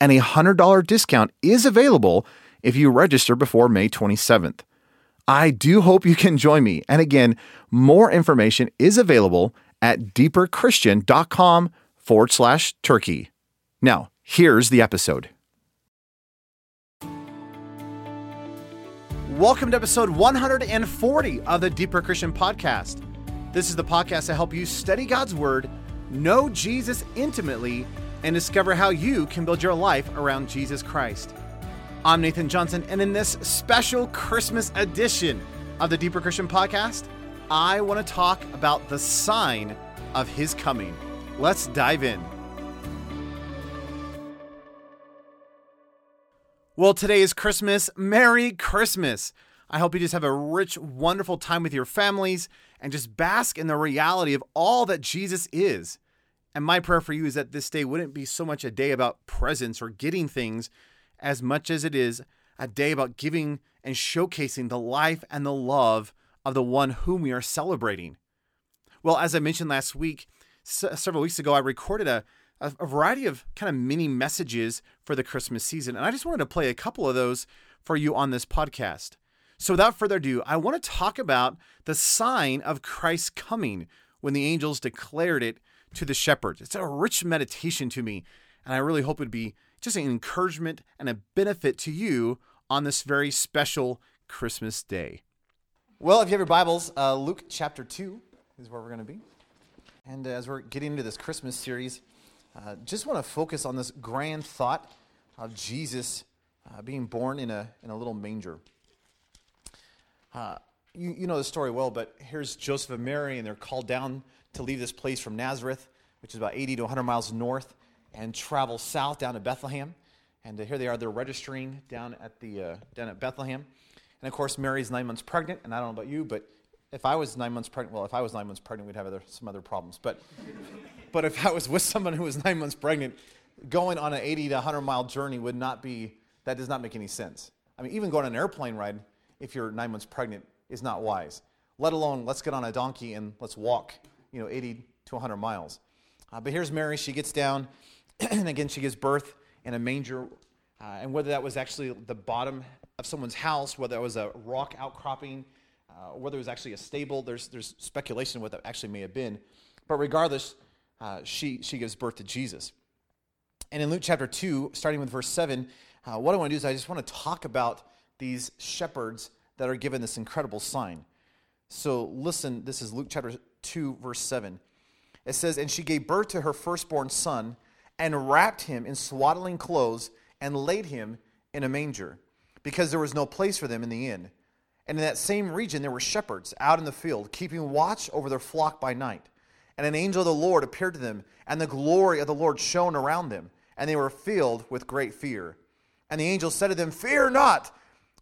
and a $100 discount is available if you register before May 27th. I do hope you can join me. And again, more information is available at deeperchristian.com forward slash turkey. Now, here's the episode. Welcome to episode 140 of the Deeper Christian Podcast. This is the podcast to help you study God's Word, know Jesus intimately, and discover how you can build your life around Jesus Christ. I'm Nathan Johnson, and in this special Christmas edition of the Deeper Christian Podcast, I want to talk about the sign of His coming. Let's dive in. Well, today is Christmas. Merry Christmas. I hope you just have a rich, wonderful time with your families and just bask in the reality of all that Jesus is. And my prayer for you is that this day wouldn't be so much a day about presents or getting things as much as it is a day about giving and showcasing the life and the love of the one whom we are celebrating. Well, as I mentioned last week, s- several weeks ago, I recorded a, a, a variety of kind of mini messages for the Christmas season. And I just wanted to play a couple of those for you on this podcast. So, without further ado, I want to talk about the sign of Christ's coming when the angels declared it to the shepherds. It's a rich meditation to me, and I really hope it would be just an encouragement and a benefit to you on this very special Christmas day. Well, if you have your Bibles, uh, Luke chapter 2 is where we're going to be. And as we're getting into this Christmas series, uh, just want to focus on this grand thought of Jesus uh, being born in a, in a little manger. Uh, you, you know the story well, but here's Joseph and Mary, and they're called down to leave this place from Nazareth, which is about 80 to 100 miles north, and travel south down to Bethlehem. And uh, here they are, they're registering down at, the, uh, down at Bethlehem. And of course, Mary's nine months pregnant, and I don't know about you, but if I was nine months pregnant, well, if I was nine months pregnant, we'd have other, some other problems. But, but if I was with someone who was nine months pregnant, going on an 80 to 100 mile journey would not be, that does not make any sense. I mean, even going on an airplane ride, if you're nine months pregnant, is not wise. Let alone, let's get on a donkey and let's walk, you know, 80 to 100 miles. Uh, but here's Mary. She gets down, and again, she gives birth in a manger. Uh, and whether that was actually the bottom of someone's house, whether it was a rock outcropping, uh, whether it was actually a stable, there's, there's speculation what that actually may have been. But regardless, uh, she, she gives birth to Jesus. And in Luke chapter 2, starting with verse 7, uh, what I want to do is I just want to talk about these shepherds that are given this incredible sign. So listen, this is Luke chapter 2, verse 7. It says, And she gave birth to her firstborn son, and wrapped him in swaddling clothes, and laid him in a manger, because there was no place for them in the inn. And in that same region there were shepherds out in the field, keeping watch over their flock by night. And an angel of the Lord appeared to them, and the glory of the Lord shone around them, and they were filled with great fear. And the angel said to them, Fear not,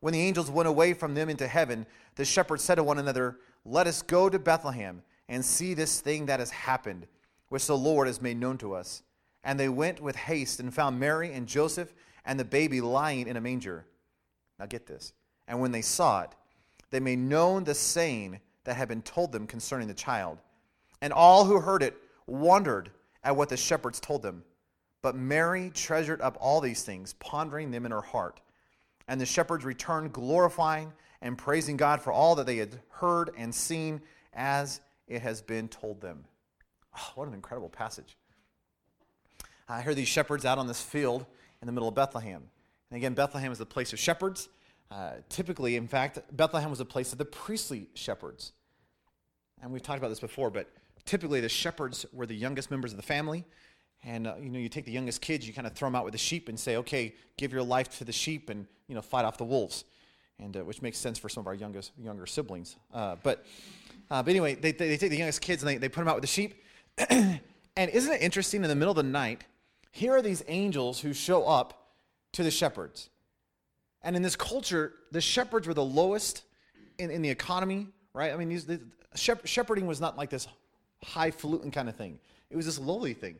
When the angels went away from them into heaven, the shepherds said to one another, Let us go to Bethlehem and see this thing that has happened, which the Lord has made known to us. And they went with haste and found Mary and Joseph and the baby lying in a manger. Now get this. And when they saw it, they made known the saying that had been told them concerning the child. And all who heard it wondered at what the shepherds told them. But Mary treasured up all these things, pondering them in her heart. And the shepherds returned, glorifying and praising God for all that they had heard and seen as it has been told them. Oh, what an incredible passage. I hear these shepherds out on this field in the middle of Bethlehem. And again, Bethlehem is the place of shepherds. Uh, typically, in fact, Bethlehem was a place of the priestly shepherds. And we've talked about this before, but typically the shepherds were the youngest members of the family. And uh, you know, you take the youngest kids, you kind of throw them out with the sheep and say, "Okay, give your life to the sheep and you know, fight off the wolves," and uh, which makes sense for some of our youngest younger siblings. Uh, but uh, but anyway, they, they, they, take the youngest kids and they, they put them out with the sheep. and isn't it interesting? In the middle of the night, here are these angels who show up to the shepherds. And in this culture, the shepherds were the lowest in, in the economy, right? I mean, these, the, shepherding was not like this highfalutin kind of thing, it was this lowly thing.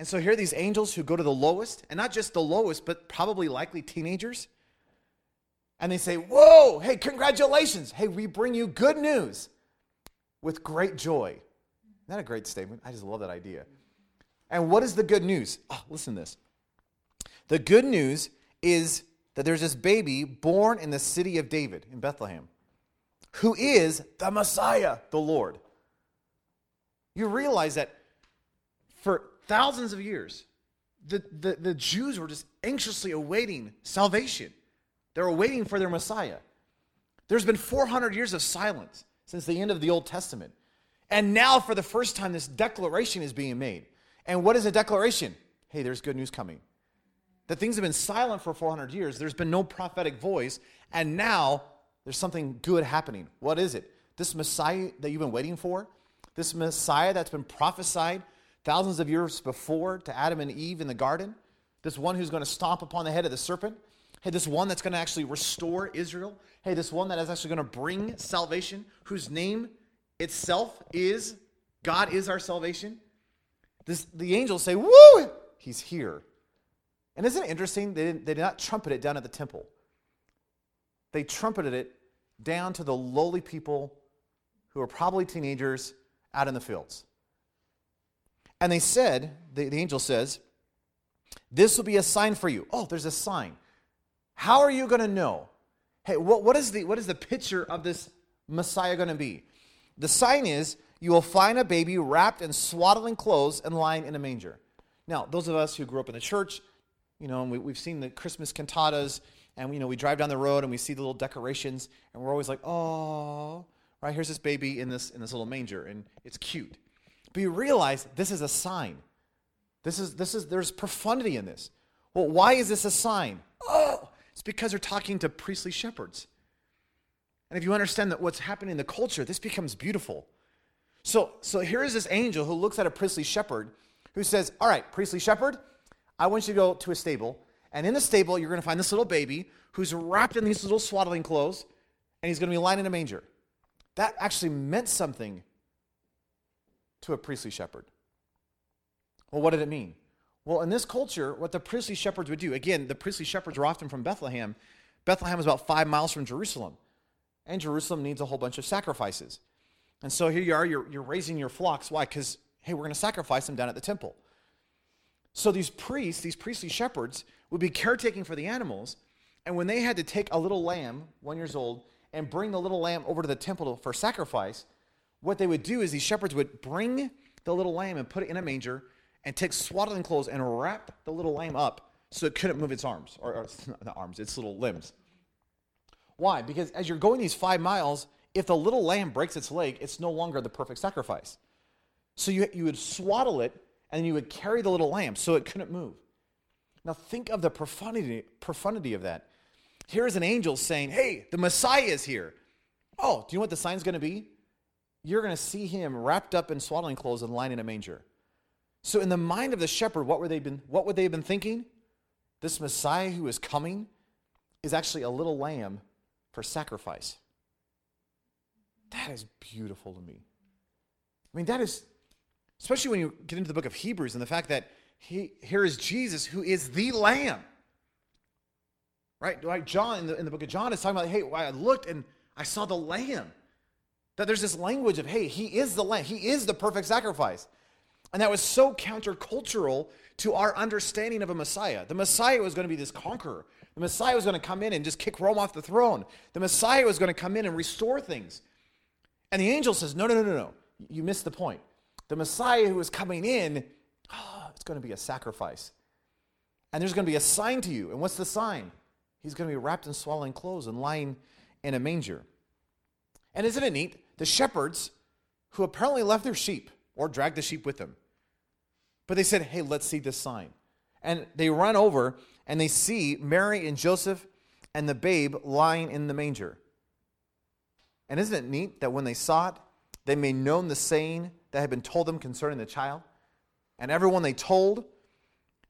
And so here are these angels who go to the lowest, and not just the lowest, but probably likely teenagers. And they say, Whoa, hey, congratulations. Hey, we bring you good news with great joy. Isn't that a great statement? I just love that idea. And what is the good news? Oh, listen to this. The good news is that there's this baby born in the city of David in Bethlehem who is the Messiah, the Lord. You realize that for thousands of years, the, the, the Jews were just anxiously awaiting salvation. They were waiting for their Messiah. There's been 400 years of silence since the end of the Old Testament. And now, for the first time, this declaration is being made. And what is a declaration? Hey, there's good news coming. That things have been silent for 400 years. There's been no prophetic voice. And now there's something good happening. What is it? This Messiah that you've been waiting for, this Messiah that's been prophesied thousands of years before to Adam and Eve in the garden, this one who's going to stomp upon the head of the serpent. Hey, this one that's going to actually restore Israel. Hey, this one that is actually going to bring salvation, whose name itself is God is our salvation. This, the angels say, Woo! He's here. And isn't it interesting? They, didn't, they did not trumpet it down at the temple, they trumpeted it down to the lowly people who are probably teenagers out in the fields. And they said, the, the angel says, This will be a sign for you. Oh, there's a sign. How are you going to know? Hey, what, what, is the, what is the picture of this Messiah going to be? The sign is you will find a baby wrapped in swaddling clothes and lying in a manger. Now, those of us who grew up in the church, you know, we, we've seen the Christmas cantatas, and you know, we drive down the road and we see the little decorations, and we're always like, oh, right here's this baby in this in this little manger, and it's cute. But you realize this is a sign. This is this is there's profundity in this. Well, why is this a sign? Oh, it's because they're talking to priestly shepherds. And if you understand that what's happening in the culture, this becomes beautiful. So, so here is this angel who looks at a priestly shepherd who says, All right, priestly shepherd, I want you to go to a stable. And in the stable, you're going to find this little baby who's wrapped in these little swaddling clothes, and he's going to be lying in a manger. That actually meant something to a priestly shepherd. Well, what did it mean? Well, in this culture, what the priestly shepherds would do, again, the priestly shepherds were often from Bethlehem. Bethlehem is about five miles from Jerusalem, and Jerusalem needs a whole bunch of sacrifices. And so here you are, you're, you're raising your flocks. Why? Because, hey, we're going to sacrifice them down at the temple. So these priests, these priestly shepherds, would be caretaking for the animals. And when they had to take a little lamb, one years old, and bring the little lamb over to the temple for sacrifice, what they would do is these shepherds would bring the little lamb and put it in a manger and take swaddling clothes and wrap the little lamb up so it couldn't move its arms, or, or not arms, its little limbs. Why? Because as you're going these five miles, if the little lamb breaks its leg, it's no longer the perfect sacrifice. So you, you would swaddle it and you would carry the little lamb so it couldn't move. Now think of the profundity, profundity of that. Here is an angel saying, Hey, the Messiah is here. Oh, do you know what the sign's going to be? You're going to see him wrapped up in swaddling clothes and lying in a manger. So, in the mind of the shepherd, what, were they been, what would they have been thinking? This Messiah who is coming is actually a little lamb for sacrifice. That is beautiful to me. I mean, that is Especially when you get into the book of Hebrews and the fact that he, here is Jesus who is the Lamb. Right? Like John in the, in the book of John is talking about, hey, I looked and I saw the Lamb That there's this language of, hey, he is the lamb, he is the perfect sacrifice. And that was so countercultural to our understanding of a Messiah. The Messiah was going to be this conqueror. The Messiah was going to come in and just kick Rome off the throne. The Messiah was going to come in and restore things. And the angel says, No, no, no, no, no. You missed the point. The Messiah who is coming in, oh, it's going to be a sacrifice. And there's going to be a sign to you. And what's the sign? He's going to be wrapped in swaddling clothes and lying in a manger. And isn't it neat? The shepherds who apparently left their sheep or dragged the sheep with them. But they said, hey, let's see this sign. And they run over and they see Mary and Joseph and the babe lying in the manger. And isn't it neat that when they saw it, they made known the saying that had been told them concerning the child? And everyone they told,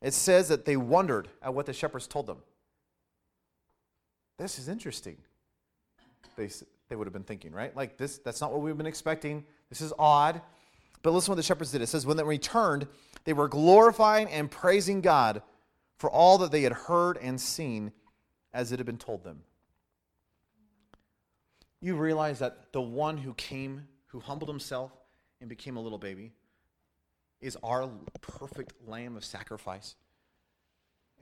it says that they wondered at what the shepherds told them. This is interesting. They, they would have been thinking, right? Like, this, that's not what we've been expecting. This is odd. But listen what the shepherds did. It says, when they returned, they were glorifying and praising God for all that they had heard and seen as it had been told them. You realize that the one who came, who humbled himself and became a little baby, is our perfect lamb of sacrifice.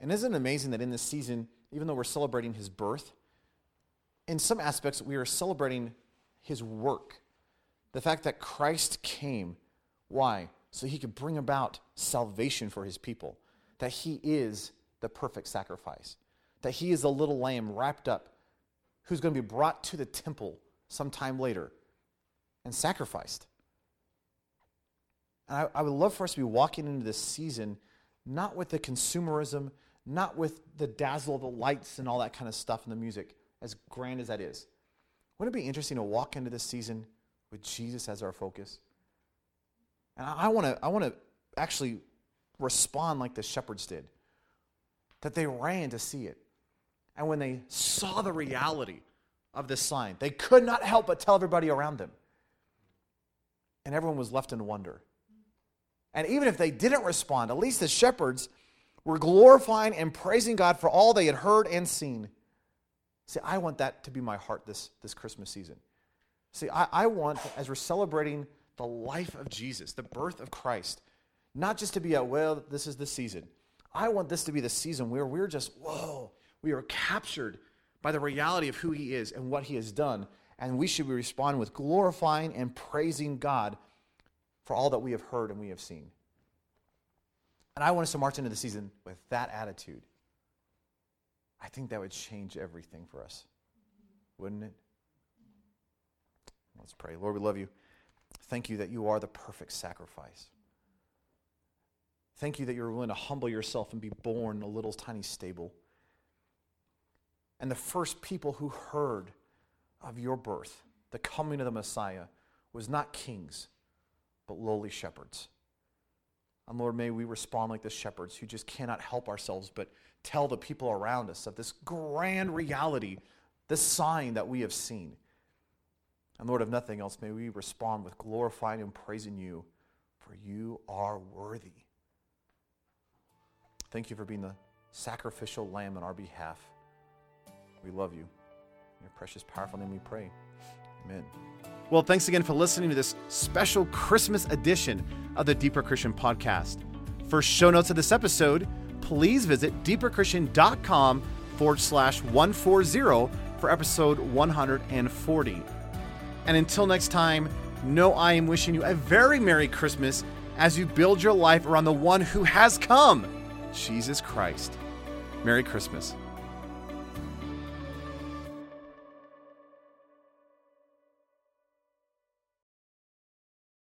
And isn't it amazing that in this season, even though we're celebrating his birth, in some aspects we are celebrating his work. The fact that Christ came. Why? So he could bring about salvation for his people. That he is the perfect sacrifice. That he is a little lamb wrapped up who's going to be brought to the temple sometime later and sacrificed. And I, I, would love for us to be walking into this season not with the consumerism, not with the dazzle of the lights and all that kind of stuff and the music, as grand as that is. Wouldn't it be interesting to walk into this season with Jesus as our focus? And I want to I want to actually respond like the shepherds did. That they ran to see it. And when they saw the reality of this sign, they could not help but tell everybody around them. And everyone was left in wonder. And even if they didn't respond, at least the shepherds were glorifying and praising God for all they had heard and seen. See, I want that to be my heart this, this Christmas season. See, I, I want, as we're celebrating the life of Jesus, the birth of Christ, not just to be a, well, this is the season. I want this to be the season where we're just, whoa, we are captured by the reality of who he is and what he has done. And we should be responding with glorifying and praising God for all that we have heard and we have seen. And I want us to march into the season with that attitude. I think that would change everything for us, wouldn't it? Let's pray. Lord, we love you. Thank you that you are the perfect sacrifice. Thank you that you're willing to humble yourself and be born in a little tiny stable. And the first people who heard of your birth, the coming of the Messiah, was not kings, but lowly shepherds. And Lord, may we respond like the shepherds who just cannot help ourselves but tell the people around us of this grand reality, this sign that we have seen. And Lord, if nothing else, may we respond with glorifying and praising you, for you are worthy. Thank you for being the sacrificial lamb on our behalf. We love you. In your precious, powerful name we pray. Amen. Well, thanks again for listening to this special Christmas edition of the Deeper Christian Podcast. For show notes of this episode, please visit deeperchristian.com forward slash 140 for episode 140. And until next time, know I am wishing you a very Merry Christmas as you build your life around the one who has come, Jesus Christ. Merry Christmas.